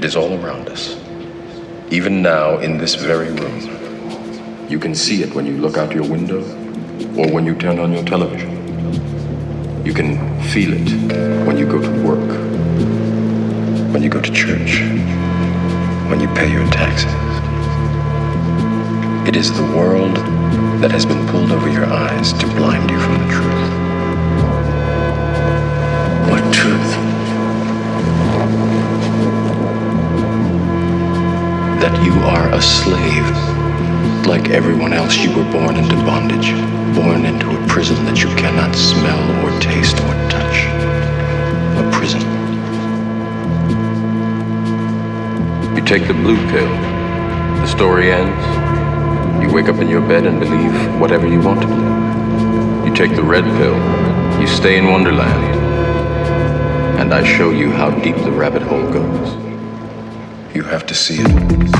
It is all around us. Even now, in this very room. You can see it when you look out your window or when you turn on your television. You can feel it when you go to work, when you go to church, when you pay your taxes. It is the world that has been pulled over your eyes to blind you from the truth. That you are a slave. Like everyone else, you were born into bondage, born into a prison that you cannot smell or taste or touch. A prison. You take the blue pill, the story ends. You wake up in your bed and believe whatever you want to believe. You take the red pill, you stay in Wonderland, and I show you how deep the rabbit hole goes. Have to see it.